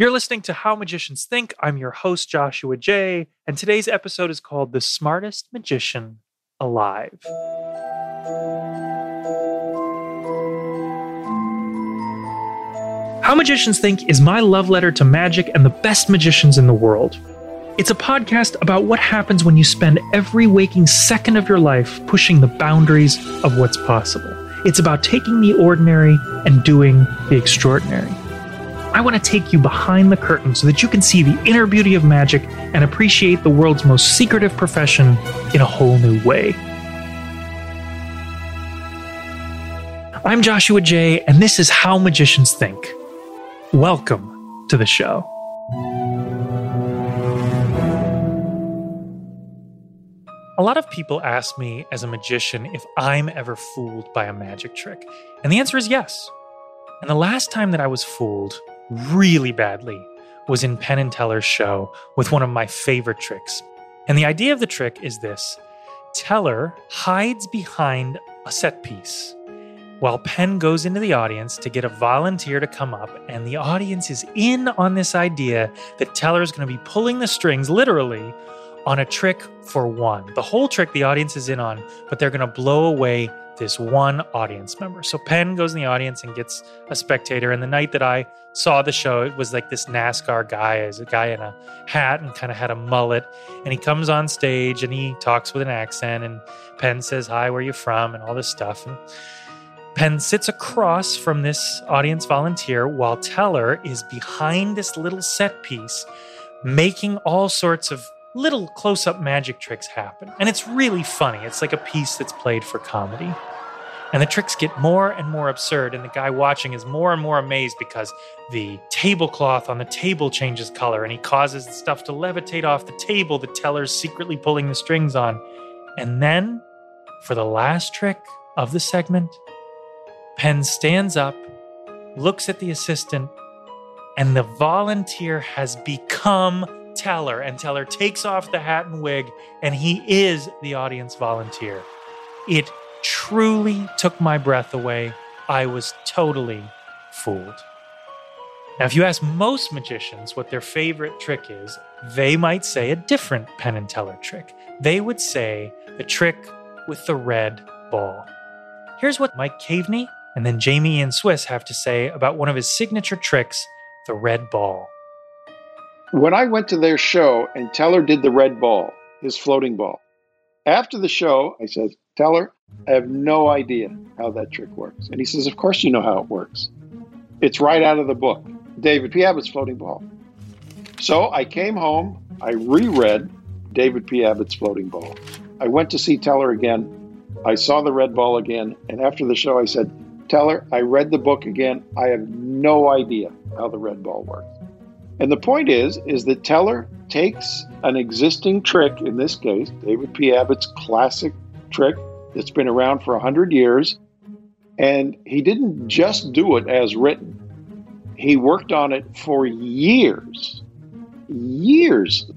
You're listening to How Magicians Think. I'm your host, Joshua Jay, and today's episode is called The Smartest Magician Alive. How Magicians Think is my love letter to magic and the best magicians in the world. It's a podcast about what happens when you spend every waking second of your life pushing the boundaries of what's possible. It's about taking the ordinary and doing the extraordinary. I want to take you behind the curtain so that you can see the inner beauty of magic and appreciate the world's most secretive profession in a whole new way. I'm Joshua Jay, and this is How Magicians Think. Welcome to the show. A lot of people ask me as a magician if I'm ever fooled by a magic trick. And the answer is yes. And the last time that I was fooled really badly was in Penn and Teller's show with one of my favorite tricks. And the idea of the trick is this Teller hides behind a set piece while Penn goes into the audience to get a volunteer to come up, and the audience is in on this idea that Teller is going to be pulling the strings literally on a trick for one. The whole trick the audience is in on, but they're going to blow away this one audience member. So Penn goes in the audience and gets a spectator. And the night that I saw the show, it was like this NASCAR guy, as a guy in a hat and kind of had a mullet. And he comes on stage and he talks with an accent. And Penn says, Hi, where you from? And all this stuff. And Penn sits across from this audience volunteer while Teller is behind this little set piece, making all sorts of little close up magic tricks happen. And it's really funny. It's like a piece that's played for comedy. And the tricks get more and more absurd, and the guy watching is more and more amazed because the tablecloth on the table changes color and he causes the stuff to levitate off the table the teller's secretly pulling the strings on. And then, for the last trick of the segment, Penn stands up, looks at the assistant, and the volunteer has become Teller. And Teller takes off the hat and wig, and he is the audience volunteer. It truly took my breath away. I was totally fooled. Now, if you ask most magicians what their favorite trick is, they might say a different Penn and Teller trick. They would say the trick with the red ball. Here's what Mike Caveney and then Jamie Ian Swiss have to say about one of his signature tricks, the red ball. When I went to their show and Teller did the red ball, his floating ball, after the show, I said, Teller, I have no idea how that trick works. And he says, Of course you know how it works. It's right out of the book, David P. Abbott's floating ball. So I came home, I reread David P. Abbott's floating ball. I went to see Teller again. I saw the red ball again. And after the show, I said, Teller, I read the book again. I have no idea how the red ball works. And the point is, is that Teller takes an existing trick, in this case, David P. Abbott's classic trick that's been around for 100 years, and he didn't just do it as written. He worked on it for years, years,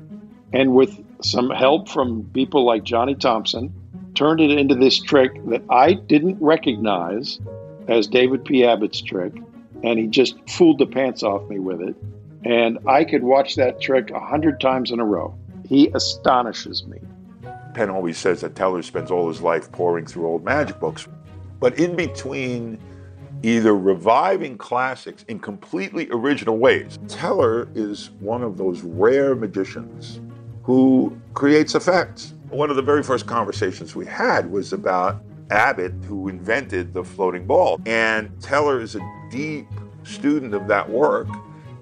and with some help from people like Johnny Thompson, turned it into this trick that I didn't recognize as David P. Abbott's trick, and he just fooled the pants off me with it. And I could watch that trick a hundred times in a row. He astonishes me. Penn always says that Teller spends all his life poring through old magic books. But in between either reviving classics in completely original ways, Teller is one of those rare magicians who creates effects. One of the very first conversations we had was about Abbott, who invented the floating ball. And Teller is a deep student of that work.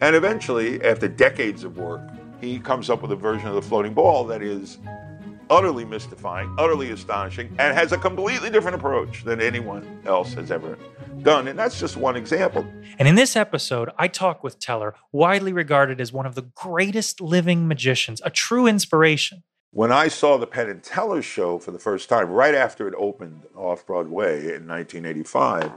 And eventually, after decades of work, he comes up with a version of the floating ball that is utterly mystifying, utterly astonishing, and has a completely different approach than anyone else has ever done. And that's just one example. And in this episode, I talk with Teller, widely regarded as one of the greatest living magicians, a true inspiration. When I saw the Penn and Teller show for the first time, right after it opened off Broadway in 1985,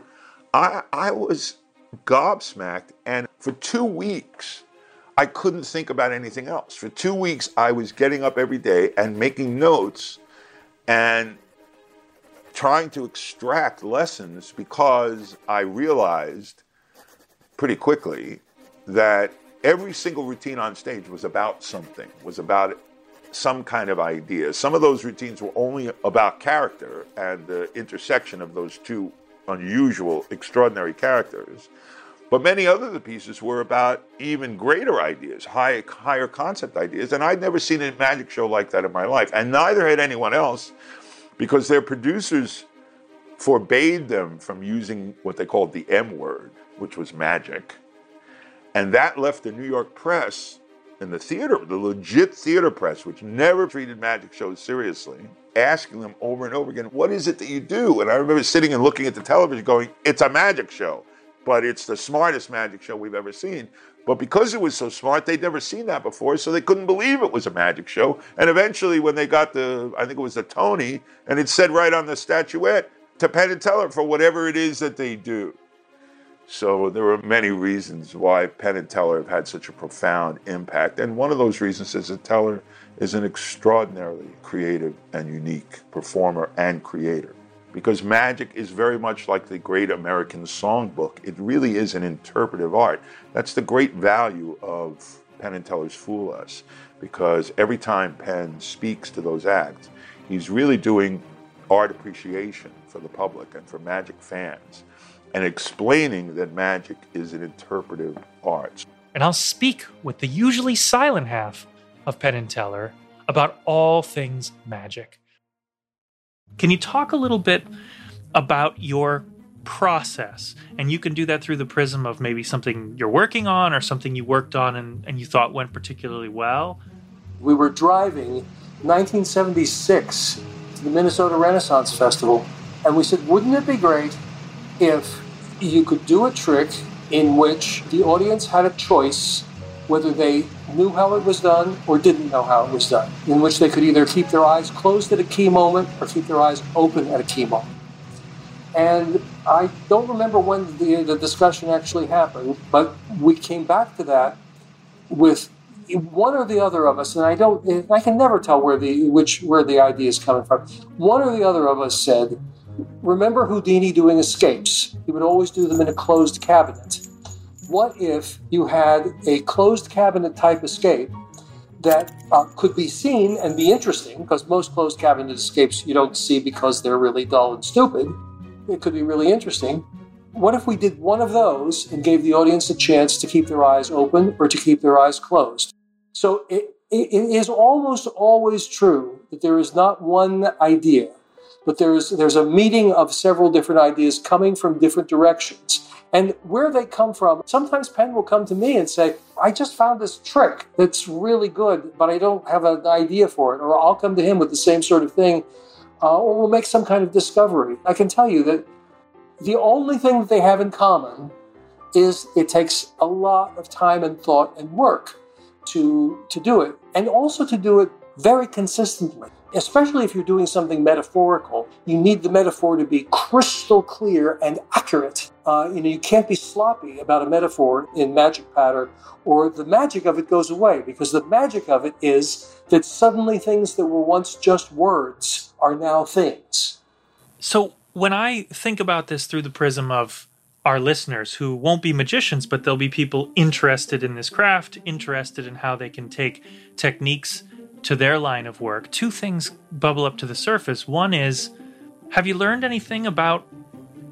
I, I was gobsmacked. And for two weeks, I couldn't think about anything else. For two weeks, I was getting up every day and making notes and trying to extract lessons because I realized pretty quickly that every single routine on stage was about something, was about some kind of idea. Some of those routines were only about character and the intersection of those two unusual, extraordinary characters. But many other the pieces were about even greater ideas, high, higher concept ideas. And I'd never seen a magic show like that in my life. And neither had anyone else because their producers forbade them from using what they called the M word, which was magic. And that left the New York press and the theater, the legit theater press, which never treated magic shows seriously, asking them over and over again, What is it that you do? And I remember sitting and looking at the television going, It's a magic show, but it's the smartest magic show we've ever seen. But because it was so smart, they'd never seen that before, so they couldn't believe it was a magic show. And eventually, when they got the, I think it was the Tony, and it said right on the statuette, to Penn and Teller for whatever it is that they do. So there are many reasons why Penn and Teller have had such a profound impact. And one of those reasons is that Teller is an extraordinarily creative and unique performer and creator. Because magic is very much like the great American songbook. It really is an interpretive art. That's the great value of Penn and Teller's Fool Us. Because every time Penn speaks to those acts, he's really doing art appreciation for the public and for magic fans and explaining that magic is an interpretive art. And I'll speak with the usually silent half of Penn and Teller about all things magic. Can you talk a little bit about your process? And you can do that through the prism of maybe something you're working on or something you worked on and, and you thought went particularly well. We were driving 1976 to the Minnesota Renaissance Festival, and we said, wouldn't it be great if you could do a trick in which the audience had a choice whether they knew how it was done or didn't know how it was done, in which they could either keep their eyes closed at a key moment or keep their eyes open at a key moment. And I don't remember when the, the discussion actually happened, but we came back to that with one or the other of us, and I don't, I can never tell where the which where the idea is coming from. One or the other of us said, "Remember Houdini doing escapes? He would always do them in a closed cabinet. What if you had a closed cabinet type escape that uh, could be seen and be interesting? Because most closed cabinet escapes you don't see because they're really dull and stupid. It could be really interesting." What if we did one of those and gave the audience a chance to keep their eyes open or to keep their eyes closed? So it, it is almost always true that there is not one idea, but there's, there's a meeting of several different ideas coming from different directions. And where they come from, sometimes Penn will come to me and say, I just found this trick that's really good, but I don't have an idea for it. Or I'll come to him with the same sort of thing, uh, or we'll make some kind of discovery. I can tell you that the only thing that they have in common is it takes a lot of time and thought and work to, to do it, and also to do it very consistently. Especially if you're doing something metaphorical, you need the metaphor to be crystal clear and accurate. Uh, you know, you can't be sloppy about a metaphor in magic pattern, or the magic of it goes away because the magic of it is that suddenly things that were once just words are now things. So when I think about this through the prism of our listeners who won't be magicians, but they'll be people interested in this craft, interested in how they can take techniques to their line of work. Two things bubble up to the surface. One is, have you learned anything about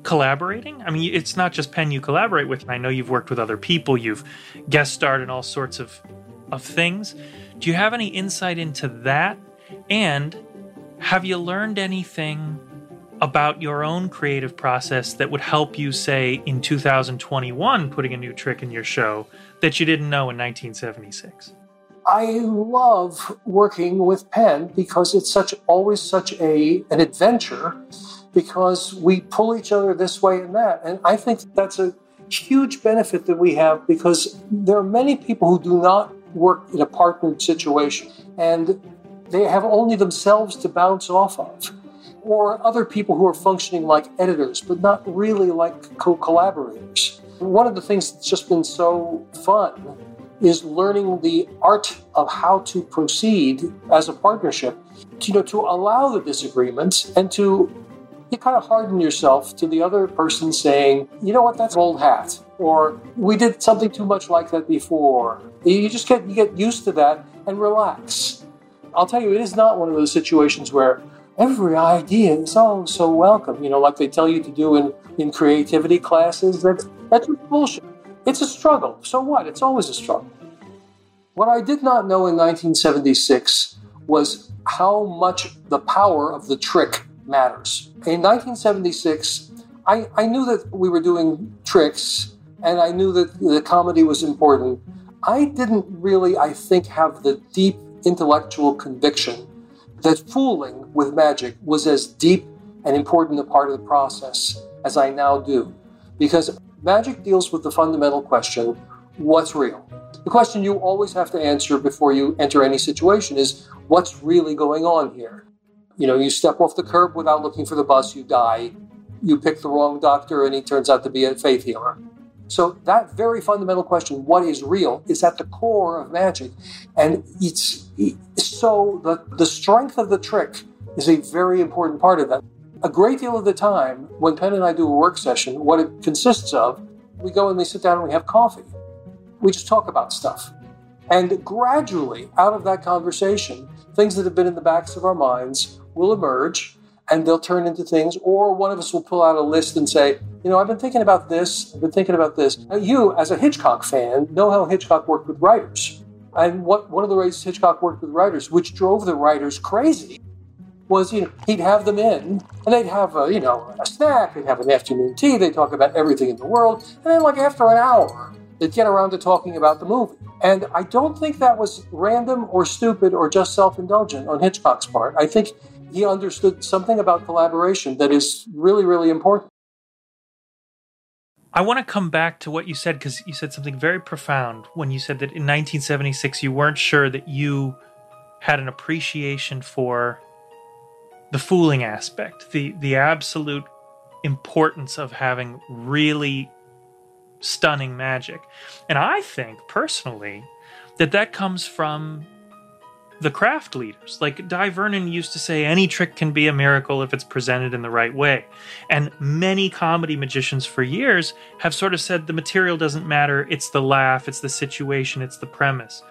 collaborating? I mean, it's not just Penn you collaborate with. I know you've worked with other people, you've guest starred in all sorts of, of things. Do you have any insight into that? And have you learned anything about your own creative process that would help you, say, in 2021, putting a new trick in your show that you didn't know in 1976? I love working with Penn because it's such always such a an adventure because we pull each other this way and that. And I think that's a huge benefit that we have because there are many people who do not work in a partnered situation and they have only themselves to bounce off of or other people who are functioning like editors but not really like co-collaborators. One of the things that's just been so fun is learning the art of how to proceed as a partnership, you know, to allow the disagreements and to you kind of harden yourself to the other person saying, you know what, that's old hat, or we did something too much like that before. You just get you get used to that and relax. I'll tell you, it is not one of those situations where every idea is oh so welcome, you know, like they tell you to do in, in creativity classes. That's that's bullshit. It's a struggle. So what? It's always a struggle. What I did not know in 1976 was how much the power of the trick matters. In 1976, I, I knew that we were doing tricks and I knew that the comedy was important. I didn't really, I think, have the deep intellectual conviction that fooling with magic was as deep and important a part of the process as I now do. Because Magic deals with the fundamental question what's real? The question you always have to answer before you enter any situation is what's really going on here? You know, you step off the curb without looking for the bus, you die. You pick the wrong doctor, and he turns out to be a faith healer. So, that very fundamental question, what is real, is at the core of magic. And it's so the, the strength of the trick is a very important part of that a great deal of the time, when Penn and I do a work session, what it consists of, we go and we sit down and we have coffee. We just talk about stuff. And gradually, out of that conversation, things that have been in the backs of our minds will emerge and they'll turn into things. Or one of us will pull out a list and say, you know, I've been thinking about this, I've been thinking about this. Now, you, as a Hitchcock fan, know how Hitchcock worked with writers. And what one of the ways Hitchcock worked with writers, which drove the writers crazy, was you know he'd have them in and they'd have a you know a snack they'd have an afternoon tea they'd talk about everything in the world and then like after an hour they'd get around to talking about the movie. And i don't think that was random or stupid or just self-indulgent on hitchcock's part. I think he understood something about collaboration that is really really important. I want to come back to what you said because you said something very profound when you said that in 1976 you weren't sure that you had an appreciation for the fooling aspect, the the absolute importance of having really stunning magic. And I think personally that that comes from the craft leaders. Like Dai Vernon used to say, any trick can be a miracle if it's presented in the right way. And many comedy magicians for years have sort of said the material doesn't matter, it's the laugh, it's the situation, it's the premise.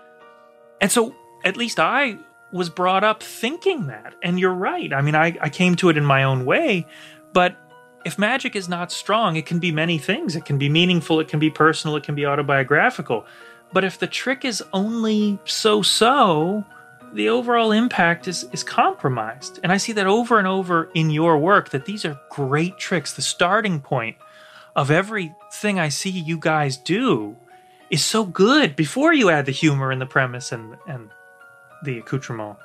And so, at least I was brought up thinking that. And you're right. I mean, I, I came to it in my own way, but if magic is not strong, it can be many things. It can be meaningful, it can be personal, it can be autobiographical. But if the trick is only so so, the overall impact is, is compromised. And I see that over and over in your work that these are great tricks. The starting point of everything I see you guys do is so good before you add the humor and the premise and, and the accoutrement?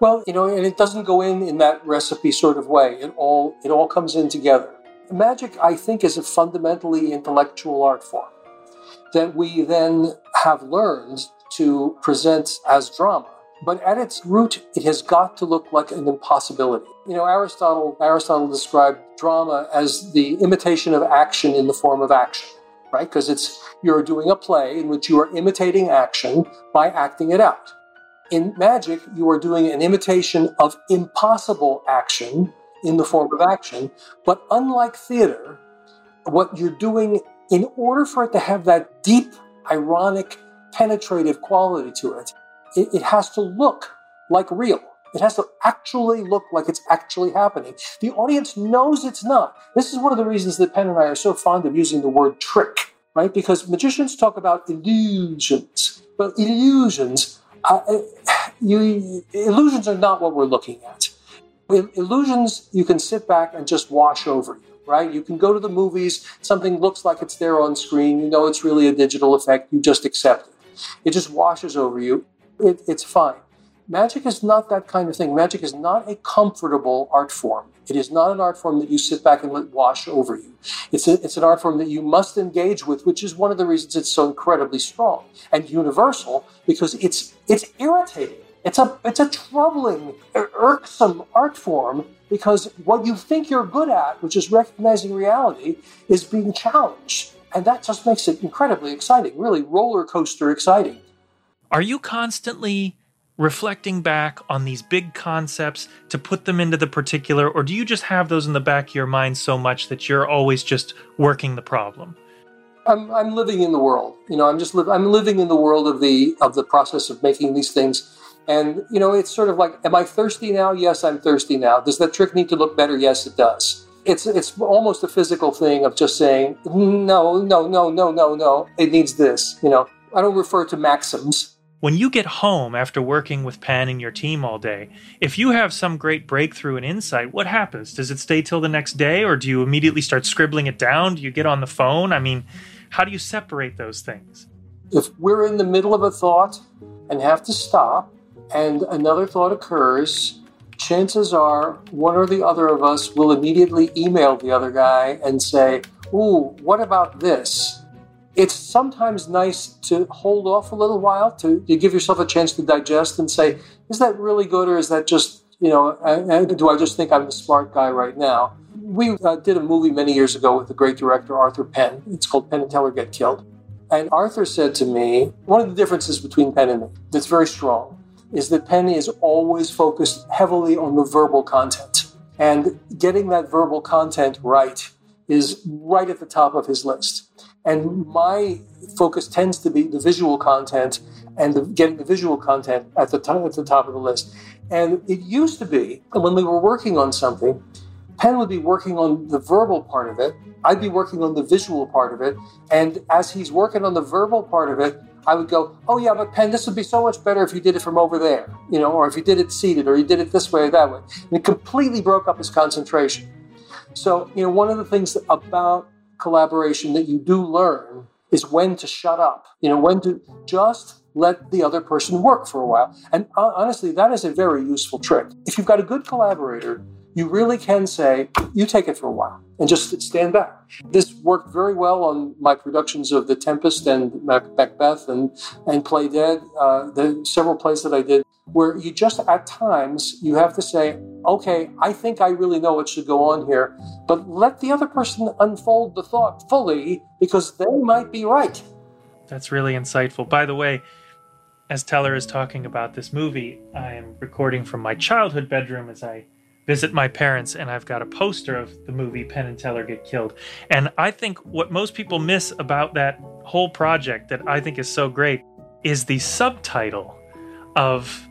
Well, you know, and it doesn't go in in that recipe sort of way. It all it all comes in together. Magic, I think, is a fundamentally intellectual art form that we then have learned to present as drama. But at its root, it has got to look like an impossibility. You know, Aristotle Aristotle described drama as the imitation of action in the form of action, right? Because it's you're doing a play in which you are imitating action by acting it out. In magic, you are doing an imitation of impossible action in the form of action. But unlike theater, what you're doing, in order for it to have that deep, ironic, penetrative quality to it, it, it has to look like real. It has to actually look like it's actually happening. The audience knows it's not. This is one of the reasons that Penn and I are so fond of using the word trick, right? Because magicians talk about illusions, but illusions you, illusions are not what we're looking at. Illusions, you can sit back and just wash over you, right? You can go to the movies, something looks like it's there on screen, you know it's really a digital effect, you just accept it. It just washes over you. it, it's fine. Magic is not that kind of thing. Magic is not a comfortable art form. It is not an art form that you sit back and let wash over you. It's, a, it's an art form that you must engage with, which is one of the reasons it's so incredibly strong and universal because it's, it's irritating. It's a, it's a troubling, irksome art form because what you think you're good at, which is recognizing reality, is being challenged. And that just makes it incredibly exciting, really roller coaster exciting. Are you constantly reflecting back on these big concepts to put them into the particular, or do you just have those in the back of your mind so much that you're always just working the problem? I'm, I'm living in the world. You know, I'm just li- I'm living in the world of the of the process of making these things. And you know, it's sort of like, am I thirsty now? Yes, I'm thirsty now. Does that trick need to look better? Yes, it does. It's it's almost a physical thing of just saying no, no, no, no, no, no. It needs this. You know, I don't refer to maxims when you get home after working with Penn and your team all day, if you have some great breakthrough and insight, what happens? Does it stay till the next day or do you immediately start scribbling it down? Do you get on the phone? I mean, how do you separate those things? If we're in the middle of a thought and have to stop and another thought occurs, chances are one or the other of us will immediately email the other guy and say, Ooh, what about this? It's sometimes nice to hold off a little while to, to give yourself a chance to digest and say, is that really good or is that just, you know, uh, do I just think I'm the smart guy right now? We uh, did a movie many years ago with the great director Arthur Penn. It's called Penn and Teller Get Killed. And Arthur said to me, one of the differences between Penn and me that's very strong is that Penn is always focused heavily on the verbal content. And getting that verbal content right is right at the top of his list. And my focus tends to be the visual content and the, getting the visual content at the top, at the top of the list. And it used to be when we were working on something, Penn would be working on the verbal part of it. I'd be working on the visual part of it. And as he's working on the verbal part of it, I would go, oh yeah, but Penn, this would be so much better if you did it from over there, you know, or if you did it seated, or you did it this way or that way. And it completely broke up his concentration. So, you know, one of the things about collaboration that you do learn is when to shut up, you know, when to just let the other person work for a while. And uh, honestly, that is a very useful trick. If you've got a good collaborator, you really can say, you take it for a while and just stand back. This worked very well on my productions of The Tempest and Macbeth and, and Play Dead, uh, the several plays that I did, where you just at times you have to say, okay, I think I really know what should go on here, but let the other person unfold the thought fully because they might be right. That's really insightful. By the way, as Teller is talking about this movie, I am recording from my childhood bedroom as I visit my parents and I've got a poster of the movie Penn and Teller Get Killed. And I think what most people miss about that whole project that I think is so great is the subtitle of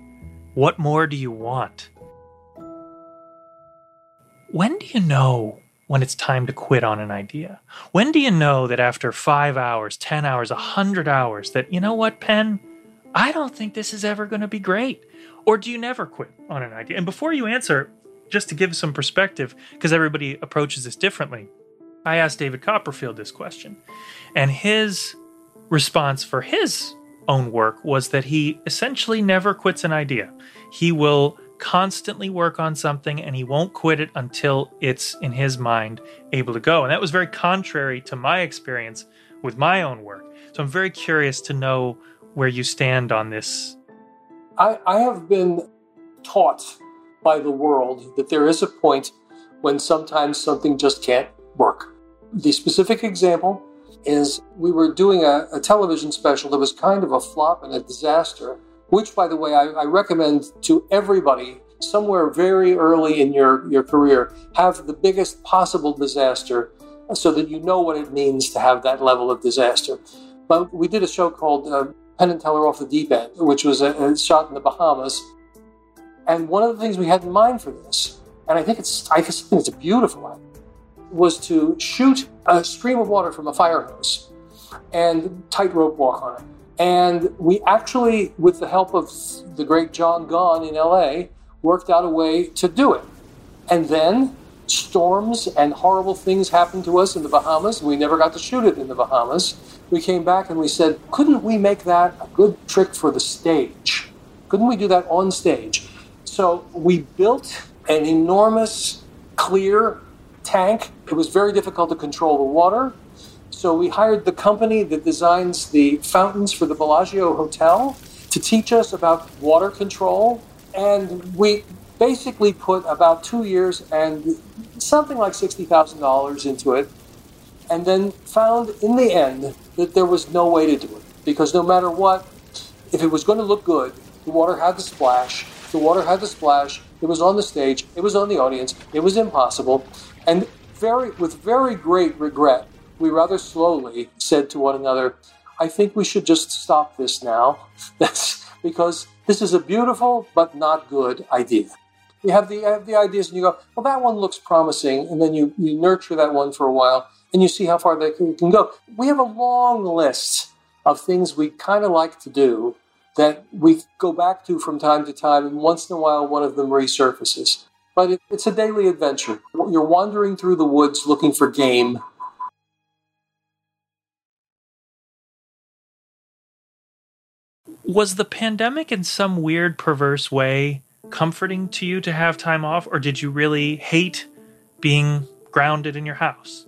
What More Do You Want? When do you know when it's time to quit on an idea? When do you know that after five hours, 10 hours, 100 hours, that, you know what, Penn? I don't think this is ever going to be great. Or do you never quit on an idea? And before you answer, just to give some perspective, because everybody approaches this differently, I asked David Copperfield this question. And his response for his own work was that he essentially never quits an idea. He will constantly work on something and he won't quit it until it's, in his mind, able to go. And that was very contrary to my experience with my own work. So I'm very curious to know where you stand on this. I, I have been taught by the world that there is a point when sometimes something just can't work. The specific example is we were doing a, a, television special that was kind of a flop and a disaster, which, by the way, I, I recommend to everybody somewhere very early in your, your career have the biggest possible disaster so that you know what it means to have that level of disaster. But we did a show called uh, Penn and Teller Off the Deep End, which was a, a shot in the Bahamas and one of the things we had in mind for this, and I think it's I think it's a beautiful one, was to shoot a stream of water from a fire hose and tightrope walk on it. And we actually, with the help of the great John Gaughan in LA, worked out a way to do it. And then storms and horrible things happened to us in the Bahamas. We never got to shoot it in the Bahamas. We came back and we said, couldn't we make that a good trick for the stage? Couldn't we do that on stage? So we built an enormous clear tank. It was very difficult to control the water. So we hired the company that designs the fountains for the Bellagio Hotel to teach us about water control. And we basically put about two years and something like $60,000 into it. And then found in the end that there was no way to do it. Because no matter what, if it was going to look good, the water had to splash. The water had to splash. It was on the stage. It was on the audience. It was impossible. And very, with very great regret, we rather slowly said to one another, I think we should just stop this now. That's because this is a beautiful but not good idea. You have the, have the ideas and you go, well, that one looks promising. And then you, you nurture that one for a while and you see how far they can go. We have a long list of things we kind of like to do that we go back to from time to time, and once in a while one of them resurfaces. But it, it's a daily adventure. You're wandering through the woods looking for game. Was the pandemic in some weird, perverse way comforting to you to have time off, or did you really hate being grounded in your house?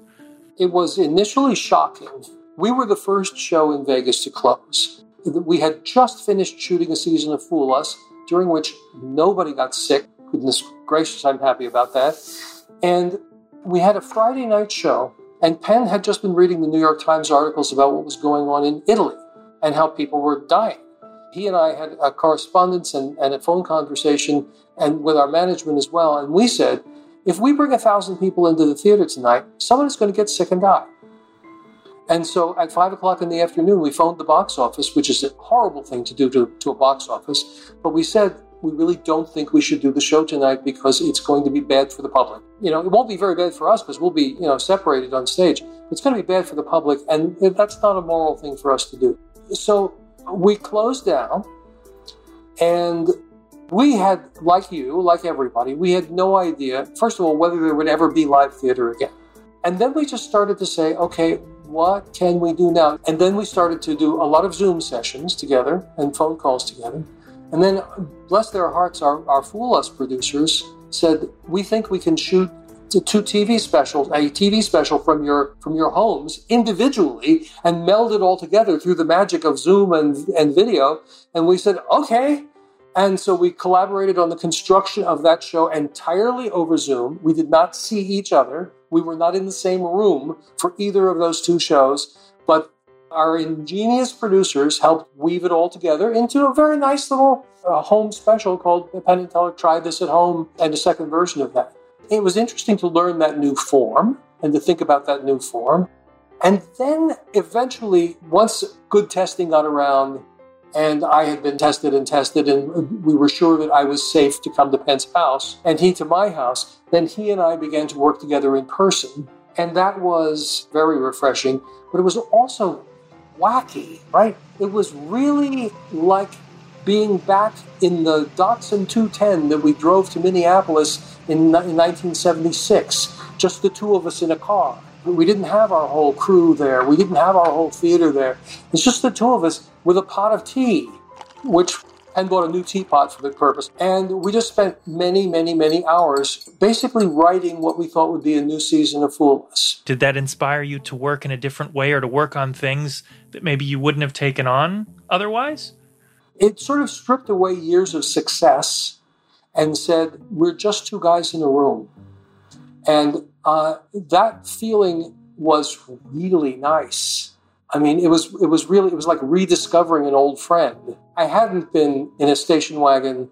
It was initially shocking. We were the first show in Vegas to close. We had just finished shooting a season of Fool Us, during which nobody got sick. Goodness gracious, I'm happy about that. And we had a Friday night show, and Penn had just been reading the New York Times articles about what was going on in Italy and how people were dying. He and I had a correspondence and, and a phone conversation, and with our management as well. And we said, if we bring a thousand people into the theater tonight, someone is going to get sick and die. And so at five o'clock in the afternoon, we phoned the box office, which is a horrible thing to do to, to a box office. But we said, we really don't think we should do the show tonight because it's going to be bad for the public. You know, it won't be very bad for us because we'll be, you know, separated on stage. It's going to be bad for the public, and that's not a moral thing for us to do. So we closed down, and we had, like you, like everybody, we had no idea, first of all, whether there would ever be live theater again. And then we just started to say, okay, what can we do now? And then we started to do a lot of Zoom sessions together and phone calls together. And then, bless their hearts, our, our Fool Us producers said, we think we can shoot two TV specials, a TV special from your from your homes individually and meld it all together through the magic of Zoom and, and video. And we said, okay. And so we collaborated on the construction of that show entirely over Zoom. We did not see each other. We were not in the same room for either of those two shows, but our ingenious producers helped weave it all together into a very nice little uh, home special called Penn and Teller Try This at Home and a second version of that. It was interesting to learn that new form and to think about that new form. And then eventually, once good testing got around, and I had been tested and tested, and we were sure that I was safe to come to Penn's house and he to my house. Then he and I began to work together in person. And that was very refreshing, but it was also wacky, right? It was really like being back in the Datsun 210 that we drove to Minneapolis in, in 1976, just the two of us in a car. We didn't have our whole crew there. We didn't have our whole theater there. It's just the two of us with a pot of tea, which and bought a new teapot for the purpose. And we just spent many, many, many hours basically writing what we thought would be a new season of Fool Us. Did that inspire you to work in a different way or to work on things that maybe you wouldn't have taken on otherwise? It sort of stripped away years of success and said, we're just two guys in a room. And uh, that feeling was really nice. I mean, it was it was really it was like rediscovering an old friend. I hadn't been in a station wagon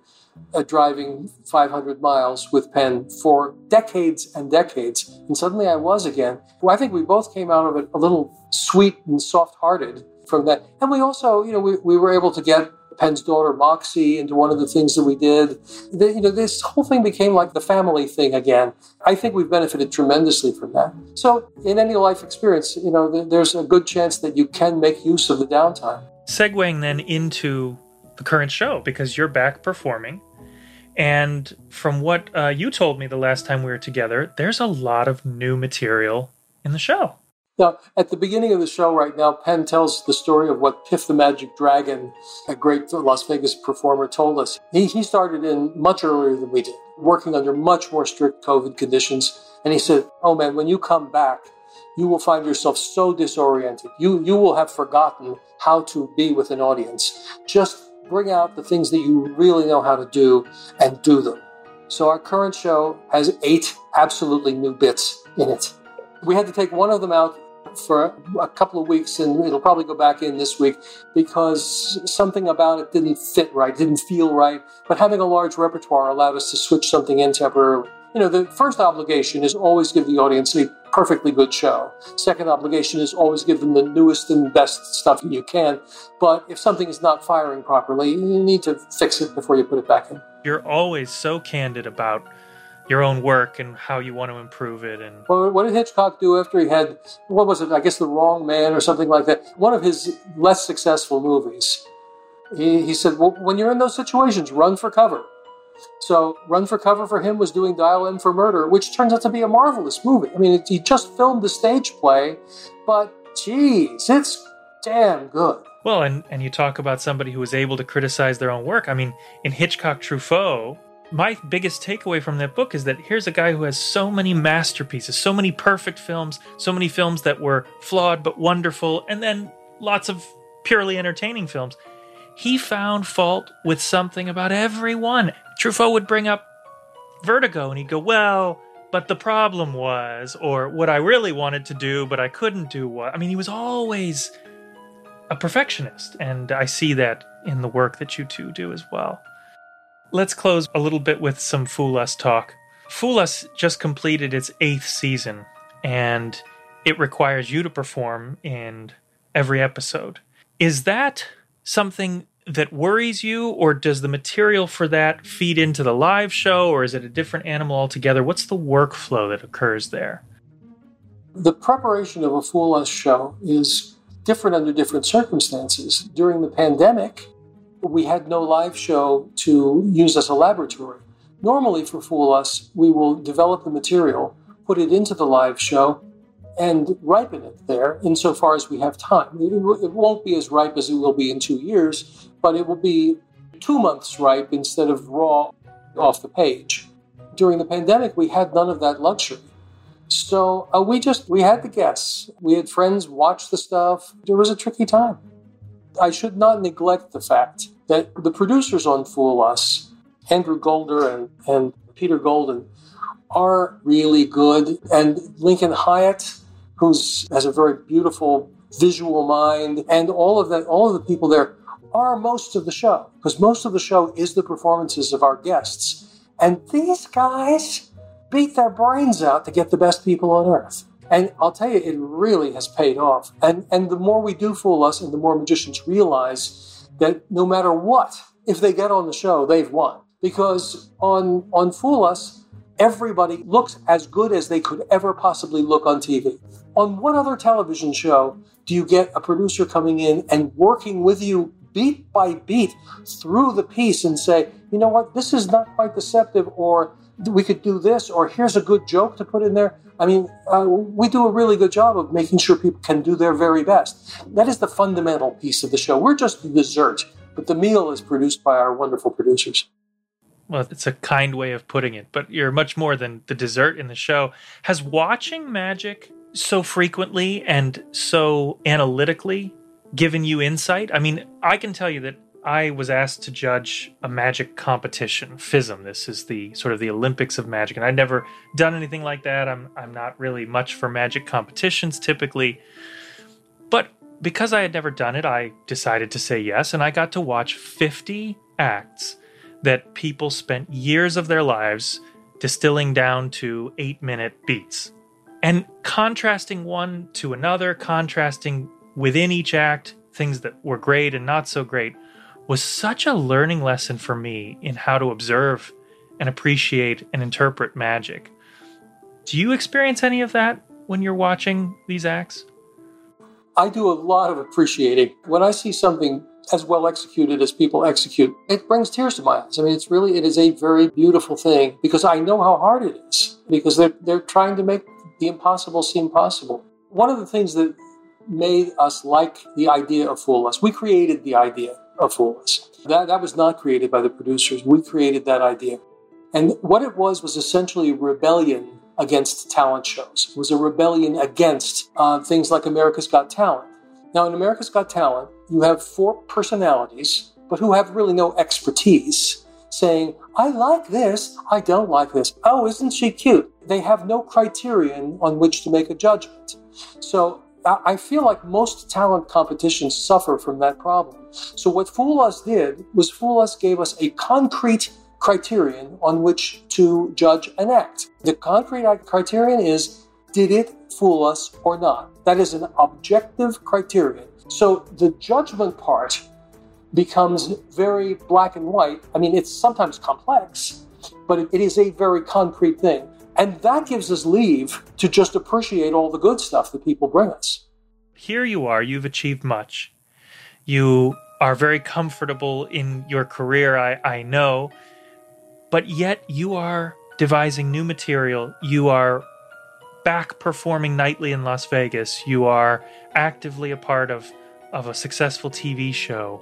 uh, driving 500 miles with Penn for decades and decades, and suddenly I was again. Well, I think we both came out of it a little sweet and soft-hearted from that, and we also, you know, we, we were able to get Penn's daughter Moxie into one of the things that we did. The, you know, this whole thing became like the family thing again. I think we've benefited tremendously from that. So, in any life experience, you know, there's a good chance that you can make use of the downtime. Segueing then into the current show because you're back performing. And from what uh, you told me the last time we were together, there's a lot of new material in the show. Now, at the beginning of the show right now, Penn tells the story of what Piff the Magic Dragon, a great Las Vegas performer, told us. He, he started in much earlier than we did, working under much more strict COVID conditions. And he said, Oh man, when you come back, you will find yourself so disoriented. You, you will have forgotten how to be with an audience. Just bring out the things that you really know how to do and do them. So our current show has eight absolutely new bits in it. We had to take one of them out for a couple of weeks and it'll probably go back in this week because something about it didn't fit right, didn't feel right. But having a large repertoire allowed us to switch something in temporarily. You know, the first obligation is always give the audience a perfectly good show. Second obligation is always give them the newest and best stuff you can. But if something is not firing properly, you need to fix it before you put it back in. You're always so candid about your own work and how you want to improve it and well, what did hitchcock do after he had what was it i guess the wrong man or something like that? One of his less successful movies. He, he said well, when you're in those situations run for cover. So run for cover for him was doing dial m for murder which turns out to be a marvelous movie. I mean it, he just filmed the stage play but geez it's damn good. Well and, and you talk about somebody who was able to criticize their own work. I mean in hitchcock truffaut my biggest takeaway from that book is that here's a guy who has so many masterpieces, so many perfect films, so many films that were flawed but wonderful, and then lots of purely entertaining films. He found fault with something about every one. Truffaut would bring up Vertigo and he'd go, Well, but the problem was, or what I really wanted to do, but I couldn't do what. I mean, he was always a perfectionist, and I see that in the work that you two do as well. Let's close a little bit with some Fool Us talk. Fool Us just completed its eighth season, and it requires you to perform in every episode. Is that something that worries you, or does the material for that feed into the live show, or is it a different animal altogether? What's the workflow that occurs there? The preparation of a Fool Us show is different under different circumstances. During the pandemic, we had no live show to use as a laboratory. Normally, for Fool Us, we will develop the material, put it into the live show, and ripen it there insofar as we have time. It, won't be as ripe as it will be in two years, but it will be two months ripe instead of raw off the page. During the pandemic, we had none of that luxury. So uh, we just we had to guess. We had friends watch the stuff. It was a tricky time. I should not neglect the fact that the producers on Fool Us, Andrew Golder and, and Peter Golden, are really good. And Lincoln Hyatt, who's has a very beautiful visual mind, and all of that, all of the people there are most of the show because most of the show is the performances of our guests. And these guys beat their brains out to get the best people on earth. And I'll tell you, it really has paid off. And and the more we do fool us, and the more magicians realize that no matter what, if they get on the show, they've won. Because on on Fool Us, everybody looks as good as they could ever possibly look on TV. On what other television show do you get a producer coming in and working with you beat by beat through the piece and say, you know what, this is not quite deceptive, or we could do this, or here's a good joke to put in there? I mean, uh, we do a really good job of making sure people can do their very best. That is the fundamental piece of the show. We're just the dessert, but the meal is produced by our wonderful producers. Well, it's a kind way of putting it, but you're much more than the dessert in the show. Has watching magic so frequently and so analytically given you insight? I mean, I can tell you that I was asked to judge a magic competition, FISM. This is the sort of the Olympics of magic, and I'd never done anything like that. I'm I'm not really much for magic competitions typically, but because I had never done it, I decided to say yes, and I got to watch 50 acts that people spent years of their lives distilling down to eight minute beats. And contrasting one to another, contrasting within each act things that were great and not so great, was such a learning lesson for me in how to observe and appreciate and interpret magic. Do you experience any of that when you're watching these acts? I do a lot of appreciating. When I see something as well executed as people execute, it brings tears to my eyes. I mean, it's really, it is a very beautiful thing because I know how hard it is because they're, they're trying to make the impossible seem possible. one of the things that made us like the idea of Fool Us, we created the idea of Fool Us. That, that was not created by the producers. We created that idea. And what it was was essentially a rebellion against talent shows. It was a rebellion against uh, things like America's Got Talent. Now, in America's Got Talent, you have four personalities, but who have really no expertise, saying, I like this, I don't like this. Oh, isn't she cute? They have no criterion on which to make a judgment. So I feel like most talent competitions suffer from that problem. So what Fool Us did was Fool Us gave us a concrete criterion on which to judge an act. The concrete criterion is did it fool us or not? That is an objective criterion. So the judgment part becomes very black and white. I mean, it's sometimes complex, but it is a very concrete thing. And that gives us leave to just appreciate all the good stuff that people bring us. Here you are, you've achieved much. You are very comfortable in your career, I, I know, but yet you are devising new material. You are back performing nightly in Las Vegas. You are actively a part of, of a successful TV show.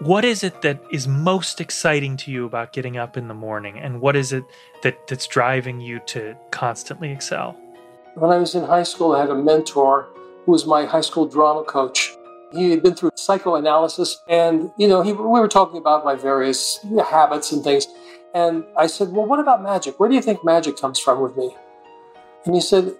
What is it that is most exciting to you about getting up in the morning? And what is it that, that's driving you to constantly excel? When I was in high school, I had a mentor who was my high school drama coach. He had been through psychoanalysis, and you know, he, we were talking about my various habits and things. And I said, "Well, what about magic? Where do you think magic comes from with me?" And he said,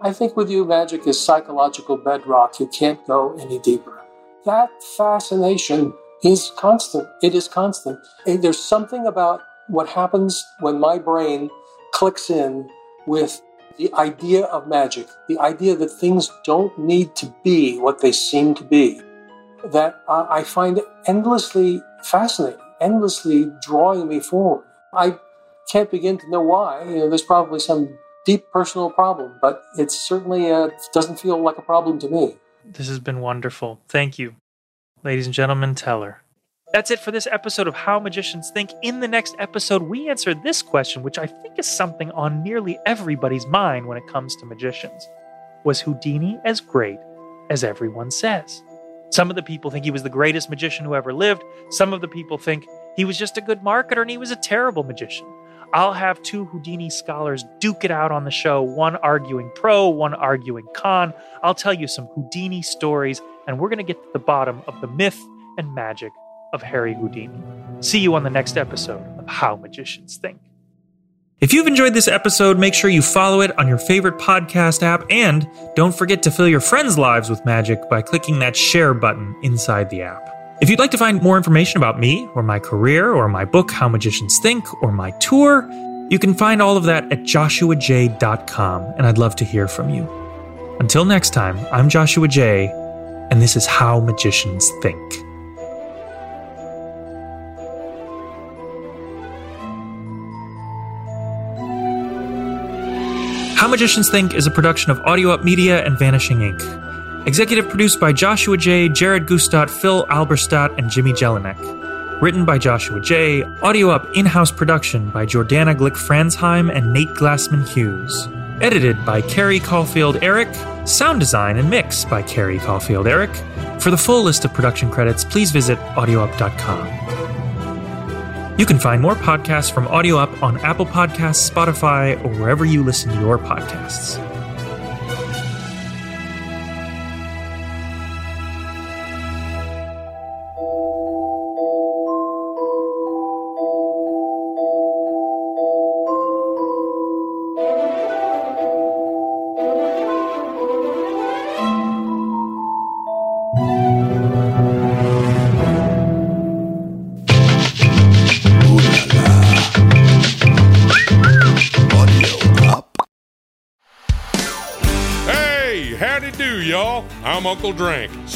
"I think with you, magic is psychological bedrock. You can't go any deeper." That fascination is constant. It is constant. And there's something about what happens when my brain clicks in with the idea of magic, the idea that things don't need to be what they seem to be, that I find endlessly fascinating, endlessly drawing me forward. I can't begin to know why. You know, there's probably some deep personal problem, but it certainly uh, doesn't feel like a problem to me. This has been wonderful. Thank you. Ladies and gentlemen, Teller. That's it for this episode of How Magicians Think. In the next episode, we answer this question, which I think is something on nearly everybody's mind when it comes to magicians. Was Houdini as great as everyone says? Some of the people think he was the greatest magician who ever lived. Some of the people think he was just a good marketer and he was a terrible magician. I'll have two Houdini scholars duke it out on the show, one arguing pro, one arguing con. I'll tell you some Houdini stories, and we're going to get to the bottom of the myth and magic of Harry Houdini. See you on the next episode of How Magicians Think. If you've enjoyed this episode, make sure you follow it on your favorite podcast app and don't forget to fill your friends' lives with magic by clicking that share button inside the app. If you'd like to find more information about me, or my career, or my book, How Magicians Think, or my tour, you can find all of that at joshuajay.com, and I'd love to hear from you. Until next time, I'm Joshua Jay, and this is How Magicians Think. Magicians Think is a production of Audio Up Media and Vanishing Inc. Executive produced by Joshua Jay., Jared Gutstadt, Phil Alberstadt, and Jimmy Jellinek. Written by Joshua Jay., Audio Up in house production by Jordana Glick Franzheim and Nate Glassman Hughes. Edited by Carrie Caulfield Eric. Sound design and mix by Carrie Caulfield Eric. For the full list of production credits, please visit audioup.com. You can find more podcasts from Audio Up on Apple Podcasts, Spotify, or wherever you listen to your podcasts.